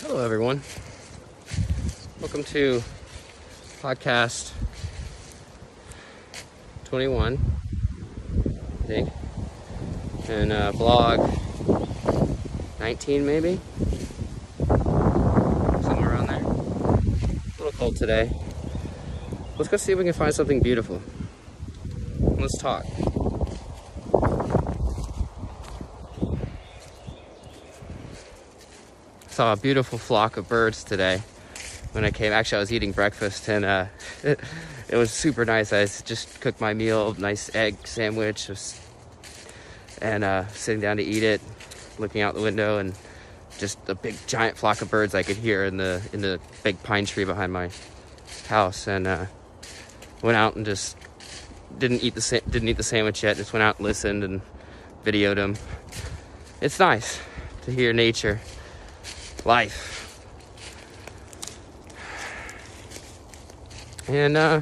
Hello, everyone. Welcome to podcast 21, I think, and uh, blog 19, maybe, somewhere around there. A little cold today. Let's go see if we can find something beautiful. Let's talk. Saw a beautiful flock of birds today when I came. Actually, I was eating breakfast and uh, it, it was super nice. I just cooked my meal, nice egg sandwich, and uh, sitting down to eat it, looking out the window, and just a big giant flock of birds I could hear in the in the big pine tree behind my house, and uh, went out and just didn't eat the didn't eat the sandwich yet. Just went out and listened and videoed them. It's nice to hear nature, life. And uh,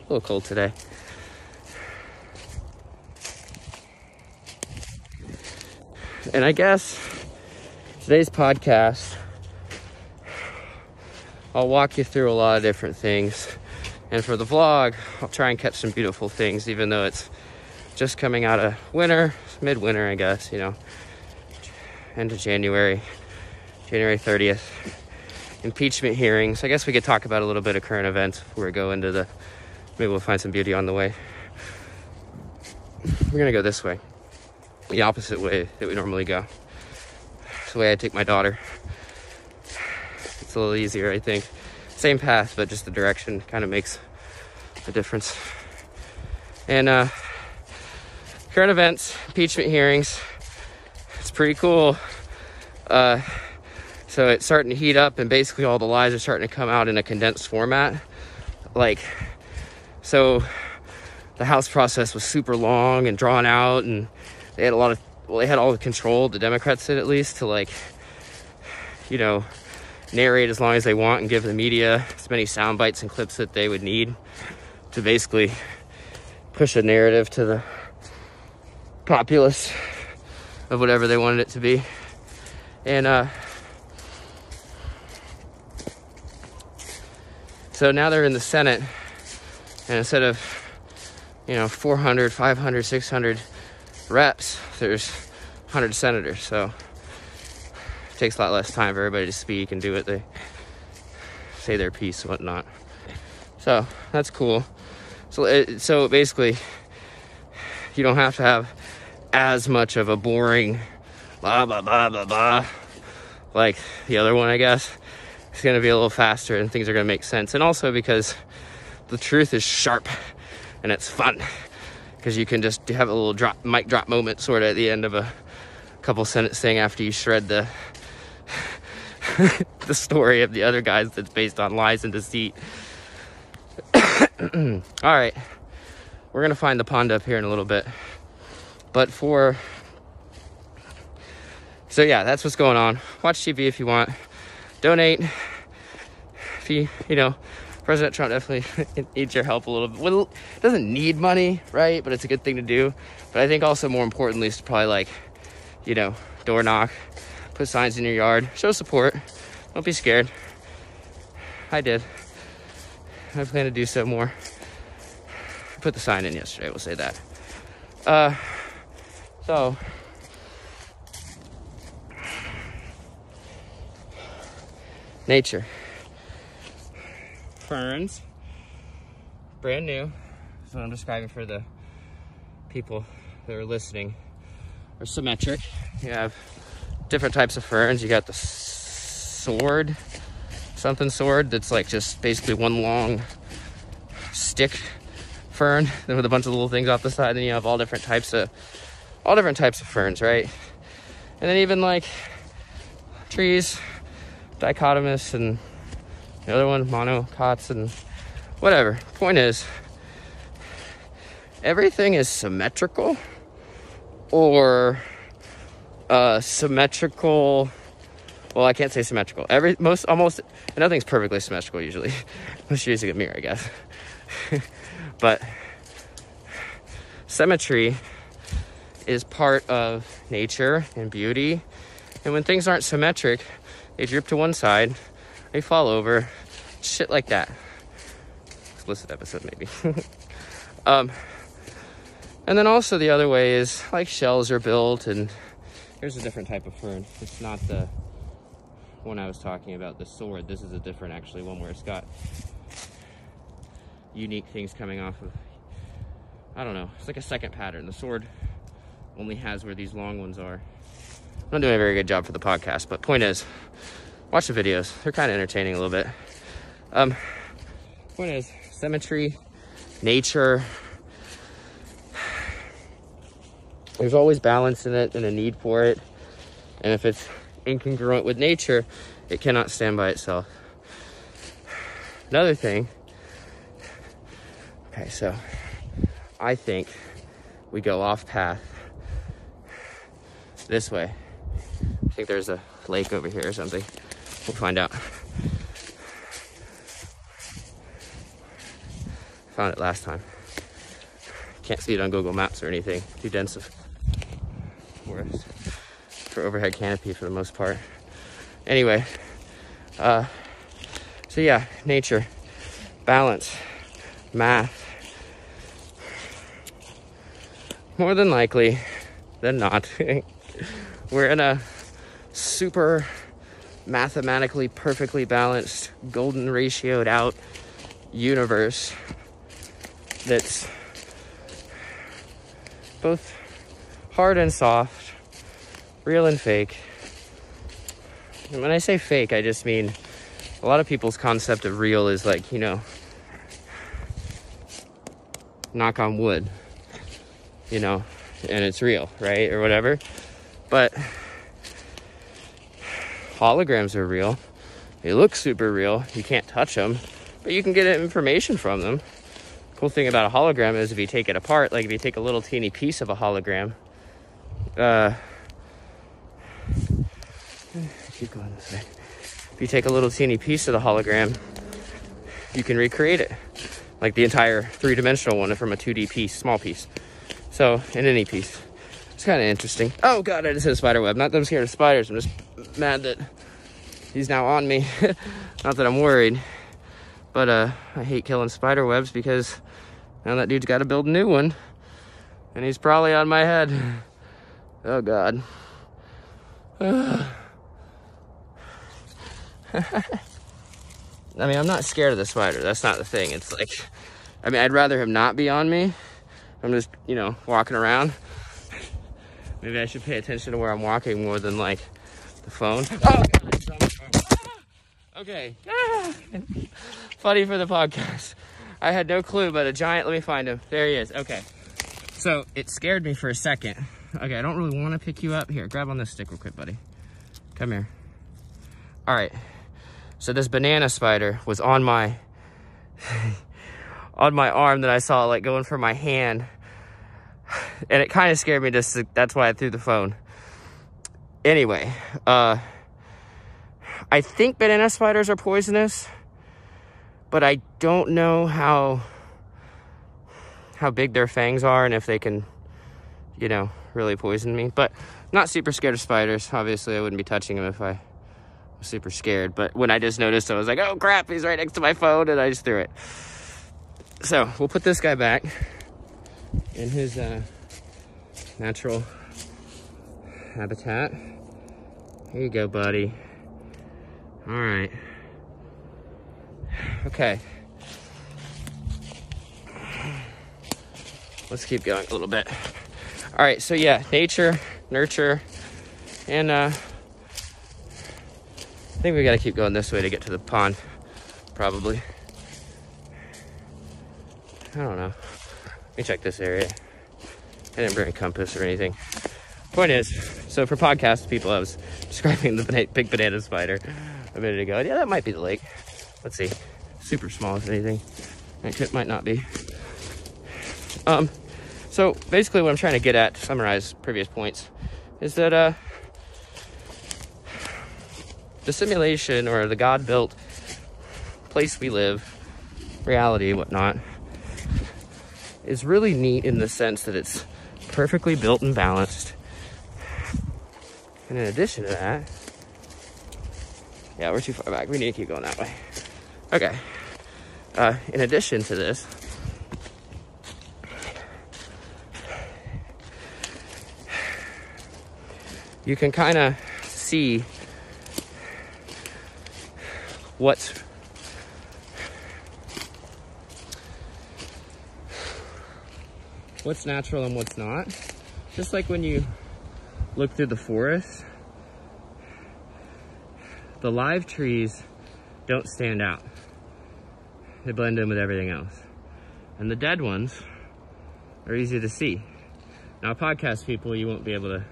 a little cold today. And I guess today's podcast, I'll walk you through a lot of different things. And for the vlog, I'll try and catch some beautiful things, even though it's just coming out of winter, midwinter, I guess, you know, end of January, January 30th. Impeachment hearings. I guess we could talk about a little bit of current events before we go into the. Maybe we'll find some beauty on the way. We're gonna go this way, the opposite way that we normally go. It's the way I take my daughter. It's a little easier, I think. Same path, but just the direction kind of makes a difference. And uh, current events, impeachment hearings. It's pretty cool. Uh, so it's starting to heat up, and basically all the lies are starting to come out in a condensed format. Like, so the House process was super long and drawn out, and they had a lot of, well, they had all the control, the Democrats did at least, to like, you know, narrate as long as they want and give the media as many sound bites and clips that they would need to basically push a narrative to the populace of whatever they wanted it to be. And uh, so now they're in the Senate, and instead of, you know, 400, 500, 600 reps, there's 100 senators. So it takes a lot less time for everybody to speak and do what they say their piece and whatnot. So that's cool. So, it, so basically, you don't have to have as much of a boring blah blah blah blah blah like the other one, I guess. It's gonna be a little faster and things are gonna make sense. And also because the truth is sharp and it's fun because you can just have a little drop mic drop moment sort of at the end of a couple sentence thing after you shred the the story of the other guys that's based on lies and deceit. All right, we're gonna find the pond up here in a little bit, but for so yeah, that's what's going on. Watch TV if you want. Donate if you you know. President Trump definitely needs your help a little bit. Well, doesn't need money, right? But it's a good thing to do. But I think also more importantly is to probably like, you know, door knock, put signs in your yard, show support. Don't be scared. I did. I plan to do so more. Put the sign in yesterday, we'll say that. Uh, so, nature. Ferns, brand new. That's what I'm describing for the people that are listening. Are symmetric. You have different types of ferns. You got the sword, something sword that's like just basically one long stick fern with a bunch of little things off the side. Then you have all different types of all different types of ferns, right? And then even like trees, dichotomous, and the other one monocots and whatever. Point is, everything is symmetrical or uh, symmetrical. Well, I can't say symmetrical. Every most almost nothing's perfectly symmetrical usually. Unless you're using a mirror, I guess. but symmetry is part of nature and beauty. And when things aren't symmetric, they drip to one side, they fall over, shit like that. Explicit episode, maybe. um, and then also the other way is like shells are built, and here's a different type of fern. It's not the one I was talking about, the sword. This is a different, actually, one where it's got unique things coming off of. I don't know. It's like a second pattern. The sword only has where these long ones are. I'm not doing a very good job for the podcast, but point is, watch the videos. They're kind of entertaining a little bit. Um, point is, symmetry, nature, there's always balance in it and a need for it. And if it's incongruent with nature, it cannot stand by itself. Another thing, okay, so I think we go off path this way. I think there's a lake over here or something. We'll find out. Found it last time. Can't see it on Google Maps or anything. Too dense of forest for overhead canopy for the most part. Anyway, uh, so yeah, nature, balance, math. More than likely than not, we're in a super mathematically perfectly balanced, golden ratioed out universe that's both hard and soft, real and fake. And when I say fake, I just mean a lot of people's concept of real is like, you know, knock on wood, you know, and it's real, right? Or whatever. But holograms are real. They look super real. You can't touch them, but you can get information from them. Cool thing about a hologram is if you take it apart, like if you take a little teeny piece of a hologram uh, keep going this way. If you take a little teeny piece of the hologram, you can recreate it. Like the entire three dimensional one from a 2D piece, small piece. So, in any piece. It's kind of interesting. Oh god, I just hit a spider web. Not that I'm scared of spiders, I'm just mad that he's now on me. Not that I'm worried. But uh, I hate killing spider webs because now that dude's got to build a new one. And he's probably on my head. Oh God. I mean, I'm not scared of the spider. That's not the thing. It's like, I mean, I'd rather him not be on me. I'm just, you know, walking around. Maybe I should pay attention to where I'm walking more than like the phone. Oh, God, okay. Funny for the podcast. I had no clue, but a giant, let me find him. There he is. Okay. So it scared me for a second. Okay, I don't really want to pick you up. Here, grab on this stick real quick, buddy. Come here. All right. So this banana spider was on my on my arm that I saw like going for my hand. And it kind of scared me just to, that's why I threw the phone. Anyway, uh I think banana spiders are poisonous, but I don't know how how big their fangs are and if they can, you know, really poison me. But not super scared of spiders. Obviously, I wouldn't be touching them if I was super scared. But when I just noticed, I was like, oh crap, he's right next to my phone, and I just threw it. So we'll put this guy back in his uh, natural habitat. Here you go, buddy. All right. Okay. Let's keep going a little bit. All right, so yeah, nature, nurture, and uh, I think we gotta keep going this way to get to the pond, probably. I don't know. Let me check this area. I didn't bring a compass or anything. Point is, so for podcast people, I was describing the big banana spider a minute ago. Yeah, that might be the lake. Let's see. Super small, if anything. It might not be. Um, so basically what I'm trying to get at, to summarize previous points, is that uh, the simulation or the God-built place we live, reality, whatnot, is really neat in the sense that it's perfectly built and balanced. And in addition to that, yeah, we're too far back. We need to keep going that way. Okay. Uh, in addition to this, you can kind of see what's what's natural and what's not. Just like when you look through the forest, the live trees don't stand out. They blend in with everything else. And the dead ones are easy to see. Now, podcast people, you won't be able to.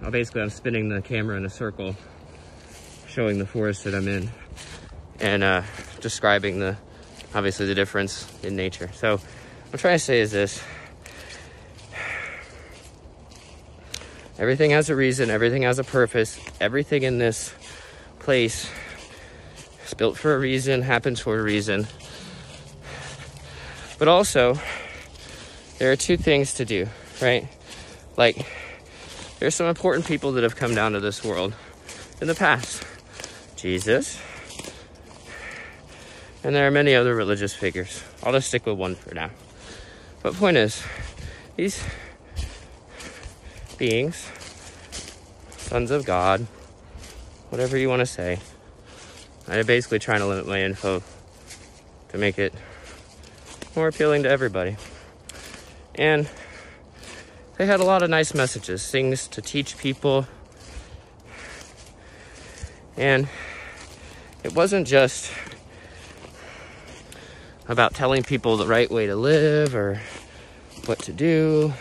Well, basically, I'm spinning the camera in a circle, showing the forest that I'm in, and uh, describing the obviously the difference in nature. So, what I'm trying to say is this everything has a reason, everything has a purpose, everything in this place is built for a reason, happens for a reason. But also, there are two things to do, right? Like, there's some important people that have come down to this world in the past Jesus, and there are many other religious figures. I'll just stick with one for now. But point is, these beings, sons of God, whatever you want to say, I'm basically trying to limit my info to make it more appealing to everybody. And they had a lot of nice messages, things to teach people. And it wasn't just about telling people the right way to live or what to do.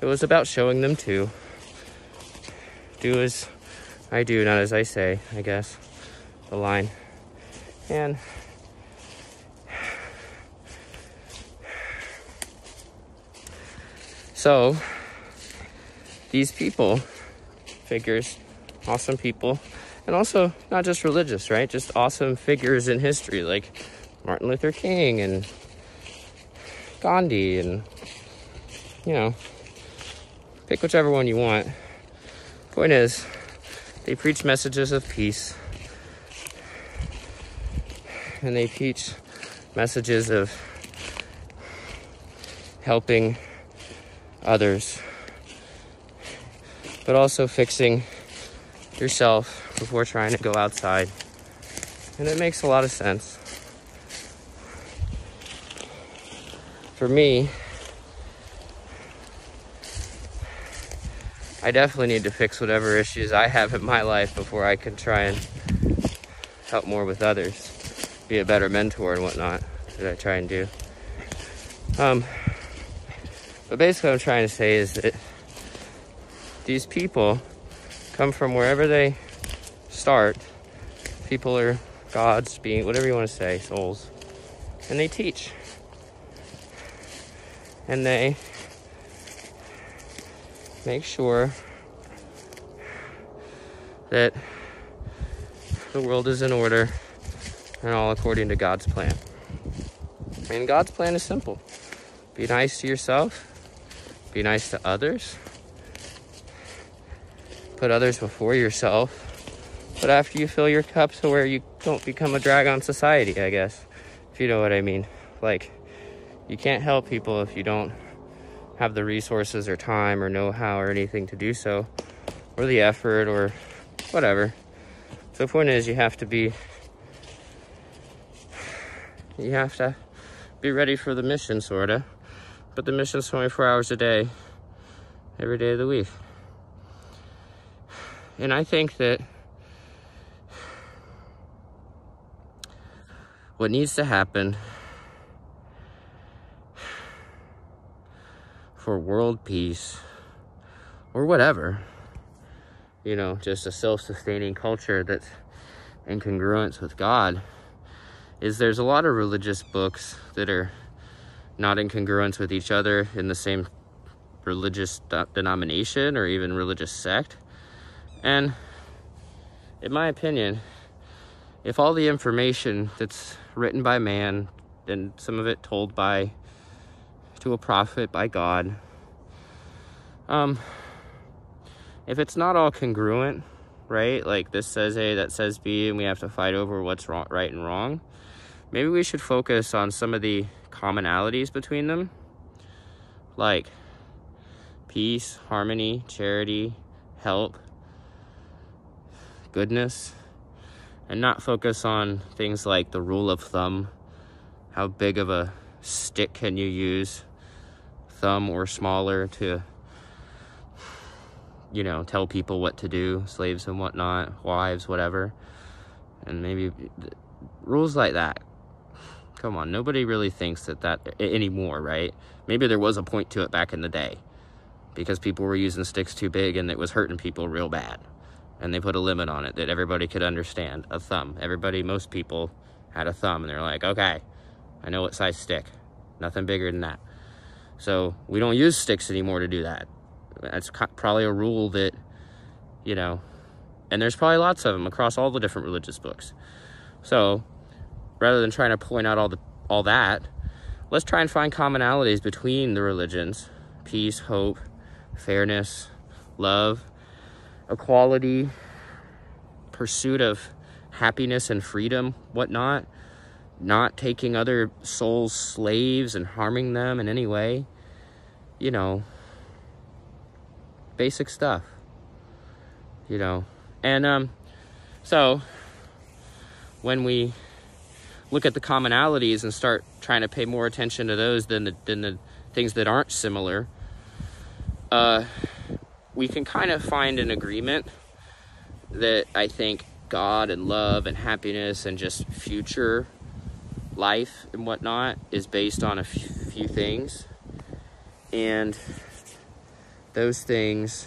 It was about showing them to do as I do, not as I say, I guess, the line. And So, these people, figures, awesome people, and also not just religious, right? Just awesome figures in history like Martin Luther King and Gandhi, and you know, pick whichever one you want. Point is, they preach messages of peace, and they teach messages of helping others, but also fixing yourself before trying to go outside. And it makes a lot of sense. For me, I definitely need to fix whatever issues I have in my life before I can try and help more with others, be a better mentor and whatnot that I try and do. Um, but basically, what I'm trying to say is that these people come from wherever they start. People are gods, being whatever you want to say, souls, and they teach. And they make sure that the world is in order and all according to God's plan. And God's plan is simple be nice to yourself, be nice to others. Put others before yourself. But after you fill your cup to where you don't become a drag on society, I guess. If you know what I mean. Like, you can't help people if you don't have the resources or time or know how or anything to do so, or the effort or whatever. So the point is, you have to be, you have to be ready for the mission, sorta but the mission's 24 hours a day, every day of the week. And I think that what needs to happen for world peace or whatever, you know, just a self sustaining culture that's in congruence with God, is there's a lot of religious books that are not in congruence with each other in the same religious denomination or even religious sect. And in my opinion, if all the information that's written by man and some of it told by to a prophet by God Um, if it's not all congruent, right? Like this says A, that says B, and we have to fight over what's wrong, right and wrong. Maybe we should focus on some of the commonalities between them, like peace, harmony, charity, help, goodness, and not focus on things like the rule of thumb. How big of a stick can you use, thumb or smaller, to you know, tell people what to do, slaves and whatnot, wives, whatever. And maybe rules like that. Come on, nobody really thinks that that anymore, right? Maybe there was a point to it back in the day because people were using sticks too big and it was hurting people real bad. And they put a limit on it that everybody could understand, a thumb. Everybody, most people had a thumb and they're like, okay, I know what size stick. Nothing bigger than that. So we don't use sticks anymore to do that. That's probably a rule that, you know, and there's probably lots of them across all the different religious books. So rather than trying to point out all the all that, let's try and find commonalities between the religions: peace, hope, fairness, love, equality, pursuit of happiness and freedom, whatnot, not taking other souls slaves and harming them in any way. You know, basic stuff, you know. And um, so when we look at the commonalities and start trying to pay more attention to those than the, than the things that aren't similar, uh, we can kind of find an agreement that I think God and love and happiness and just future life and whatnot is based on a few things. And those things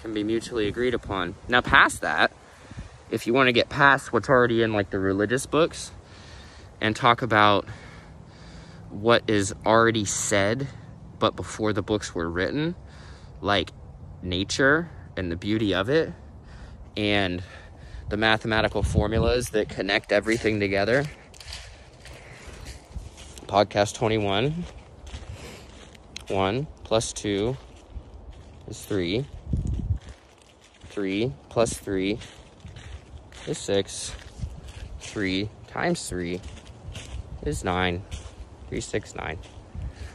can be mutually agreed upon. Now, past that, if you want to get past what's already in like the religious books and talk about what is already said, but before the books were written, like nature and the beauty of it, and the mathematical formulas that connect everything together. Podcast 21 1 plus 2 is 3. 3 plus 3 is 6. 3 times 3 is 9. 3, 6, 9.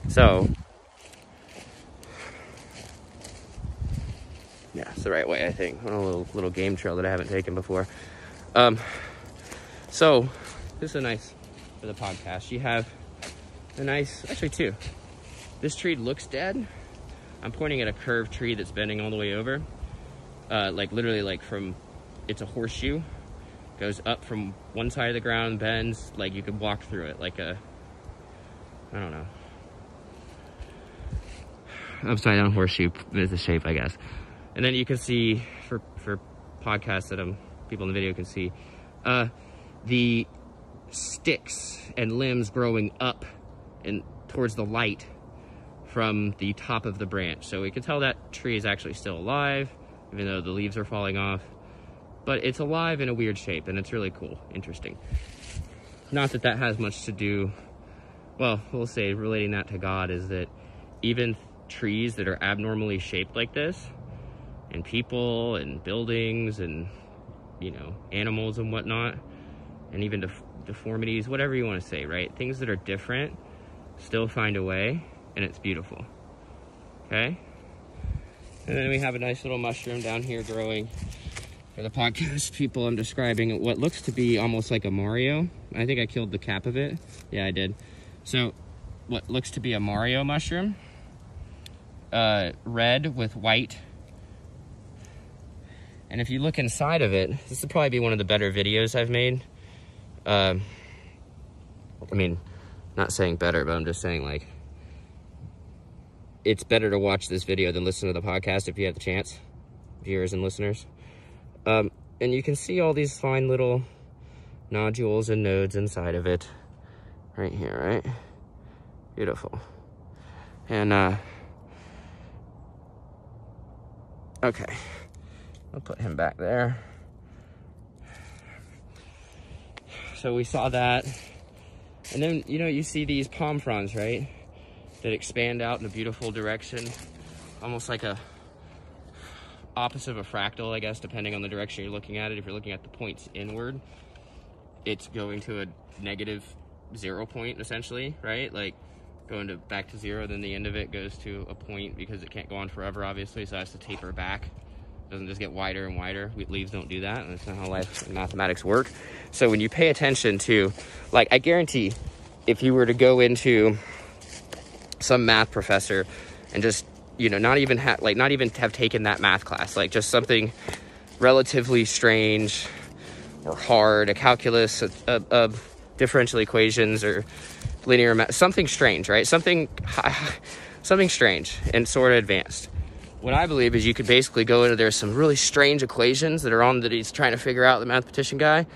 So, yeah, it's the right way, I think. On a little, little game trail that I haven't taken before. Um, so, this is a nice for the podcast. You have a nice, actually, two this tree looks dead. I'm pointing at a curved tree that's bending all the way over. Uh, like literally like from, it's a horseshoe. Goes up from one side of the ground, bends, like you could walk through it, like a, I don't know. Upside down horseshoe is the shape, I guess. And then you can see, for, for podcasts that um, people in the video can see, uh, the sticks and limbs growing up and towards the light from the top of the branch. So we can tell that tree is actually still alive, even though the leaves are falling off. But it's alive in a weird shape, and it's really cool, interesting. Not that that has much to do, well, we'll say relating that to God is that even trees that are abnormally shaped like this, and people and buildings and, you know, animals and whatnot, and even def deformities, whatever you want to say, right? Things that are different still find a way and it's beautiful. Okay? And then we have a nice little mushroom down here growing. For the podcast people, I'm describing what looks to be almost like a Mario. I think I killed the cap of it. Yeah, I did. So, what looks to be a Mario mushroom. Uh, red with white. And if you look inside of it, this will probably be one of the better videos I've made. Um, I mean, not saying better, but I'm just saying like it's better to watch this video than listen to the podcast if you have the chance, viewers and listeners. Um, and you can see all these fine little nodules and nodes inside of it. Right here, right? Beautiful. And, uh, okay. I'll put him back there. So we saw that. And then, you know, you see these palm fronds, right? that expand out in a beautiful direction, almost like a opposite of a fractal, I guess, depending on the direction you're looking at it. If you're looking at the points inward, it's going to a negative zero point essentially, right? Like going to back to zero, then the end of it goes to a point because it can't go on forever, obviously, so it has to taper back. Doesn't just get wider and wider. Leaves don't do that, and that's not how life and mathematics work. So when you pay attention to, like, I guarantee, if you were to go into some math professor and just, you know, not even have, like, not even have taken that math class, like, just something relatively strange or hard, a calculus, a differential equations, or linear math, something strange, right? Something, something strange and sort of advanced. What I believe is you could basically go into there's some really strange equations that are on that he's trying to figure out the mathematician guy,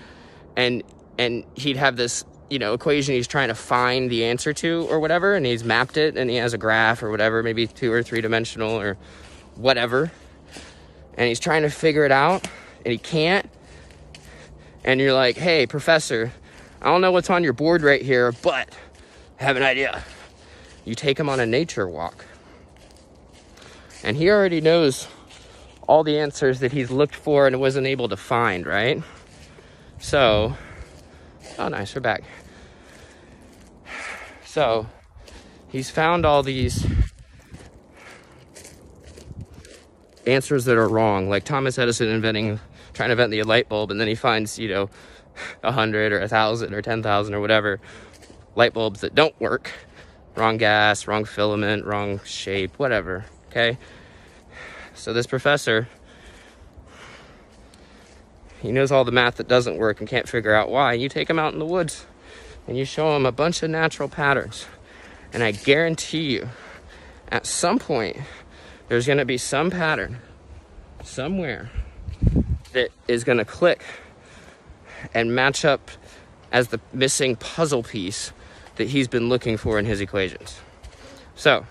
and and he'd have this you know equation he's trying to find the answer to or whatever, and he's mapped it and he has a graph or whatever, maybe two or three dimensional or whatever, and he's trying to figure it out and he can't, and you're like, hey professor, I don't know what's on your board right here, but I have an idea. You take him on a nature walk. And he already knows all the answers that he's looked for and wasn't able to find, right? So, oh, nice, we're back. So, he's found all these answers that are wrong, like Thomas Edison inventing, trying to invent the light bulb, and then he finds, you know, a hundred or a thousand or ten thousand or whatever light bulbs that don't work. Wrong gas, wrong filament, wrong shape, whatever. Okay? So this professor, he knows all the math that doesn't work and can't figure out why. You take him out in the woods and you show him a bunch of natural patterns. And I guarantee you, at some point, there's going to be some pattern somewhere that is going to click and match up as the missing puzzle piece that he's been looking for in his equations. So,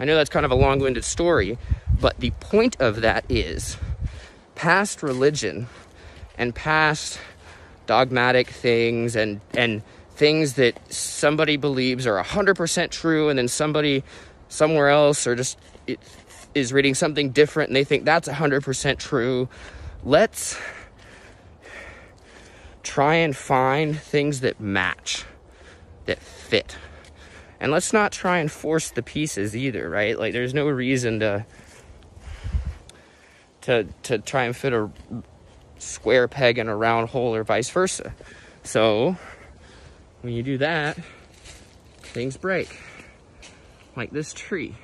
I know that's kind of a long winded story, but the point of that is past religion and past dogmatic things and, and things that somebody believes are 100% true, and then somebody somewhere else or just is reading something different and they think that's 100% true. Let's try and find things that match that fit. And let's not try and force the pieces either, right? Like there's no reason to to to try and fit a square peg in a round hole or vice versa. So when you do that, things break. Like this tree.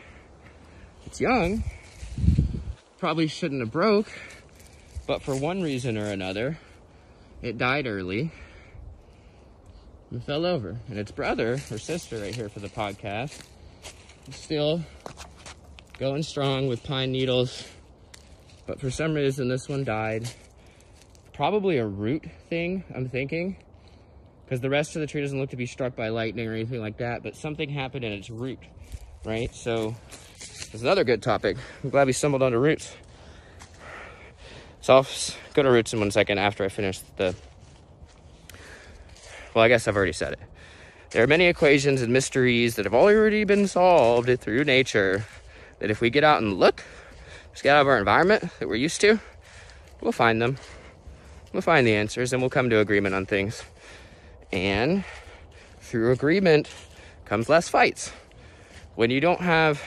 It's young, probably shouldn't have broke, but for one reason or another, it died early and fell over. And its brother or sister, right here for the podcast, still going strong with pine needles. But for some reason, this one died. Probably a root thing, I'm thinking. Because the rest of the tree doesn't look to be struck by lightning or anything like that. But something happened in its root, right? So, there's another good topic. I'm glad we stumbled onto roots. So I'll go to roots in one second after I finish the well, I guess I've already said it. There are many equations and mysteries that have already been solved through nature that if we get out and look, just get out of our environment that we're used to, we'll find them. We'll find the answers and we'll come to agreement on things. And through agreement comes less fights. When you don't have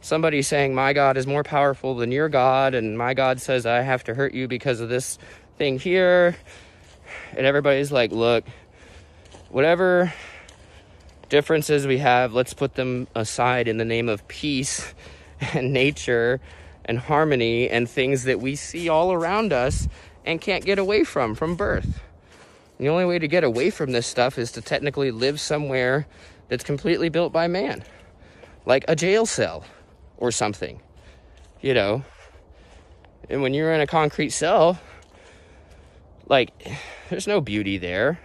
somebody saying, My God is more powerful than your God, and my God says I have to hurt you because of this thing here, and everybody's like, Look, whatever differences we have, let's put them aside in the name of peace and nature and harmony and things that we see all around us and can't get away from from birth. The only way to get away from this stuff is to technically live somewhere that's completely built by man, like a jail cell or something, you know. And when you're in a concrete cell, like, there's no beauty there.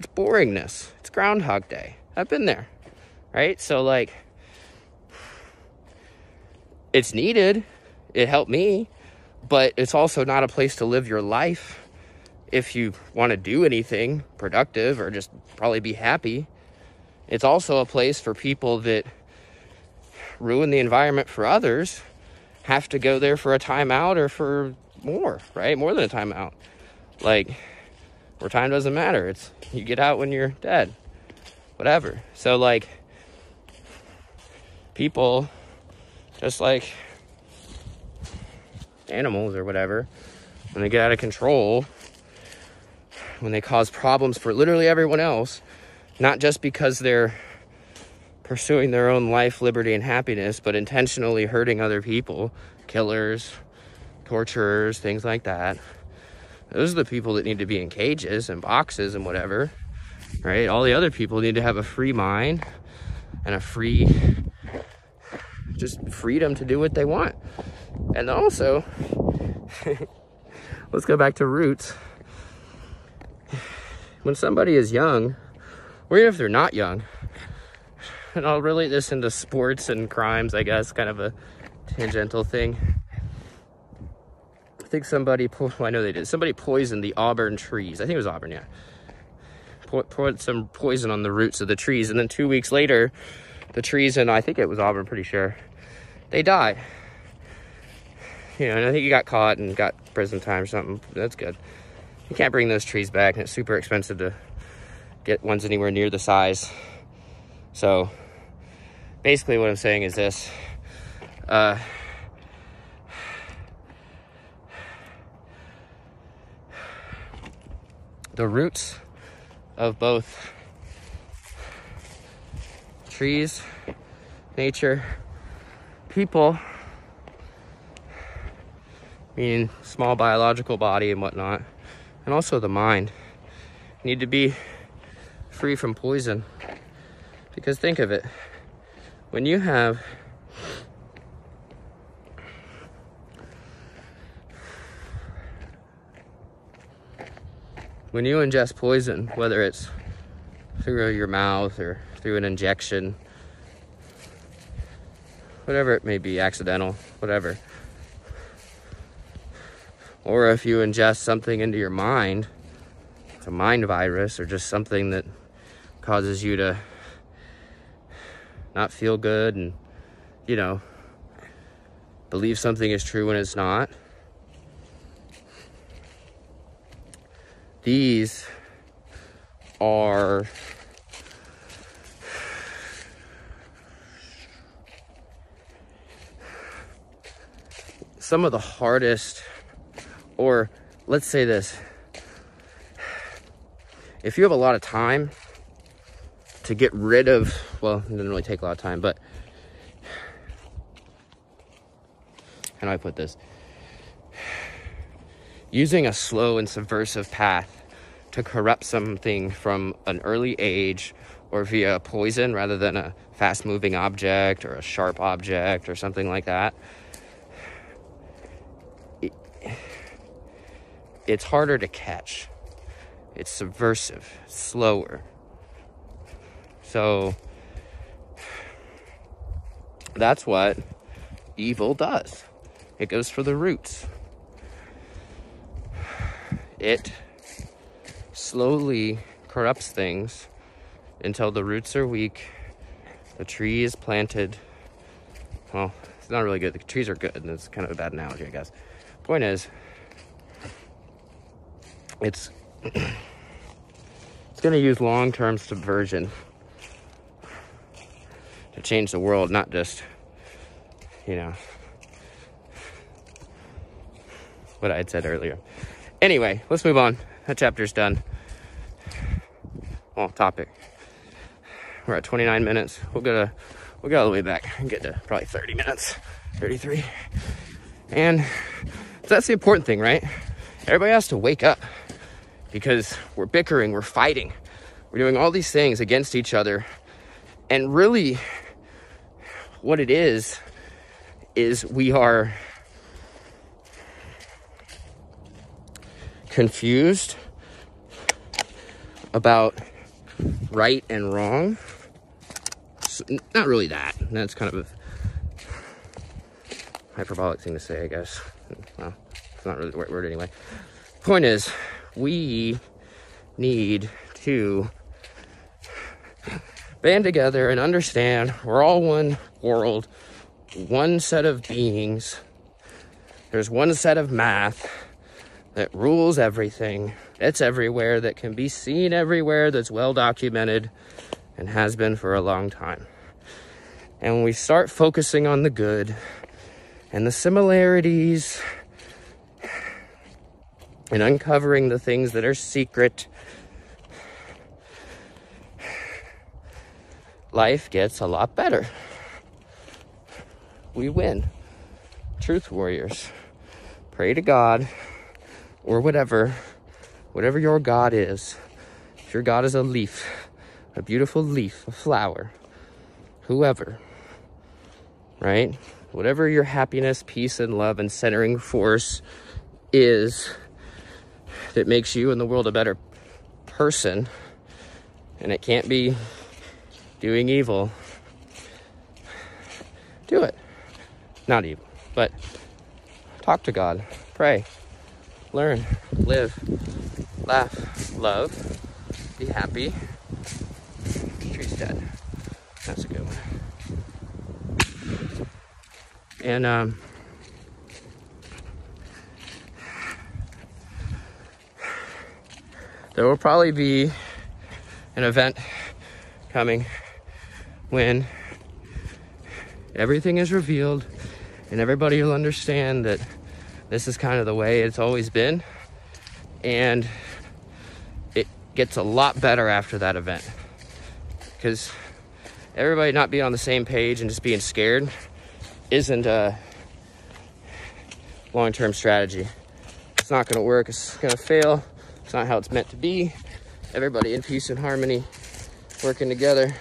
It's boringness. It's Groundhog Day. I've been there, right? So, like, it's needed. It helped me, but it's also not a place to live your life if you want to do anything productive or just probably be happy. it's also a place for people that ruin the environment for others have to go there for a timeout or for more, right? More than a timeout. Like, where time doesn't matter. It's you get out when you're dead. Whatever. So like people just like animals or whatever, when they get out of control, when they cause problems for literally everyone else, not just because they're pursuing their own life, liberty, and happiness, but intentionally hurting other people, killers, torturers, things like that. Those are the people that need to be in cages and boxes and whatever, right? All the other people need to have a free mind and a free, just freedom to do what they want. And also, let's go back to roots. When somebody is young, or even if they're not young, and I'll relate this into sports and crimes, I guess, kind of a tangential thing think somebody, well, I know they did. Somebody poisoned the Auburn trees. I think it was Auburn, yeah. Poured some poison on the roots of the trees. And then two weeks later, the trees, and I think it was Auburn, pretty sure, they died. You know, and I think he got caught and got prison time or something. That's good. You can't bring those trees back, and it's super expensive to get ones anywhere near the size. So, basically, what I'm saying is this. Uh, the roots of both trees, nature, people, meaning small biological body and whatnot, and also the mind need to be free from poison. Because think of it, when you have when you ingest poison, whether it's through your mouth or through an injection, whatever it may be, accidental, whatever, or if you ingest something into your mind, it's a mind virus or just something that causes you to not feel good and, you know, believe something is true when it's not These are some of the hardest, or let's say this if you have a lot of time to get rid of, well, it doesn't really take a lot of time, but how do I put this? Using a slow and subversive path to corrupt something from an early age or via poison rather than a fast moving object or a sharp object or something like that. It, it's harder to catch. It's subversive, slower. So that's what evil does. It goes for the roots it slowly corrupts things until the roots are weak. The tree is planted. Well, it's not really good. The trees are good, and it's kind of a bad analogy, I guess. Point is, it's it's going to use long-term subversion to change the world, not just you know what I had said earlier. Anyway, let's move on. That chapter's done. Well, topic. We're at 29 minutes. We'll go to, we'll go all the way back and get to probably 30 minutes, 33. And that's the important thing, right? Everybody has to wake up because we're bickering, we're fighting, we're doing all these things against each other. And really, what it is, is we are confused about right and wrong. So, not really that. That's kind of a hyperbolic thing to say, I guess. Well, it's not really the right word anyway. Point is, we need to band together and understand we're all one world, one set of beings. There's one set of math that rules everything. It's everywhere, that can be seen everywhere, that's well documented and has been for a long time. And when we start focusing on the good and the similarities and uncovering the things that are secret, life gets a lot better. We win. Truth warriors. Pray to God or whatever, whatever your God is. If your God is a leaf, a beautiful leaf, a flower, whoever, right? Whatever your happiness, peace, and love and centering force is that makes you and the world a better person, and it can't be doing evil, do it. Not evil, but talk to God, pray, learn, live, laugh, love, be happy. Tree's dead. That's a good one. And um, there will probably be an event coming when everything is revealed and everybody will understand that this is kind of the way it's always been and it gets a lot better after that event. Because everybody not being on the same page and just being scared isn't a long-term strategy. It's not going to work it's going to fail it's not how it's meant to be. Everybody in peace and harmony working together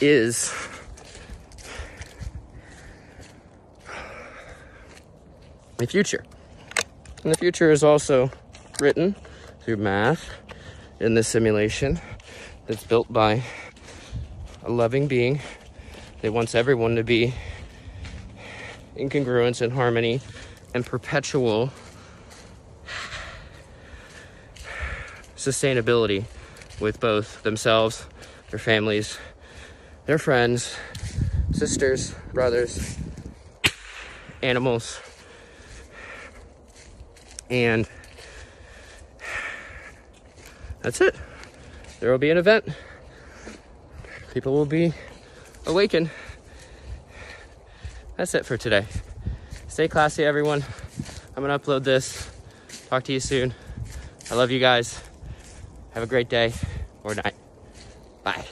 is the future. And the future is also written through math in this simulation that's built by a loving being that wants everyone to be in congruence and harmony and perpetual sustainability with both themselves, their families, their friends, sisters, brothers, animals, and that's it. There will be an event. People will be awakened. That's it for today. Stay classy, everyone. I'm going to upload this. Talk to you soon. I love you guys. Have a great day or night. Bye.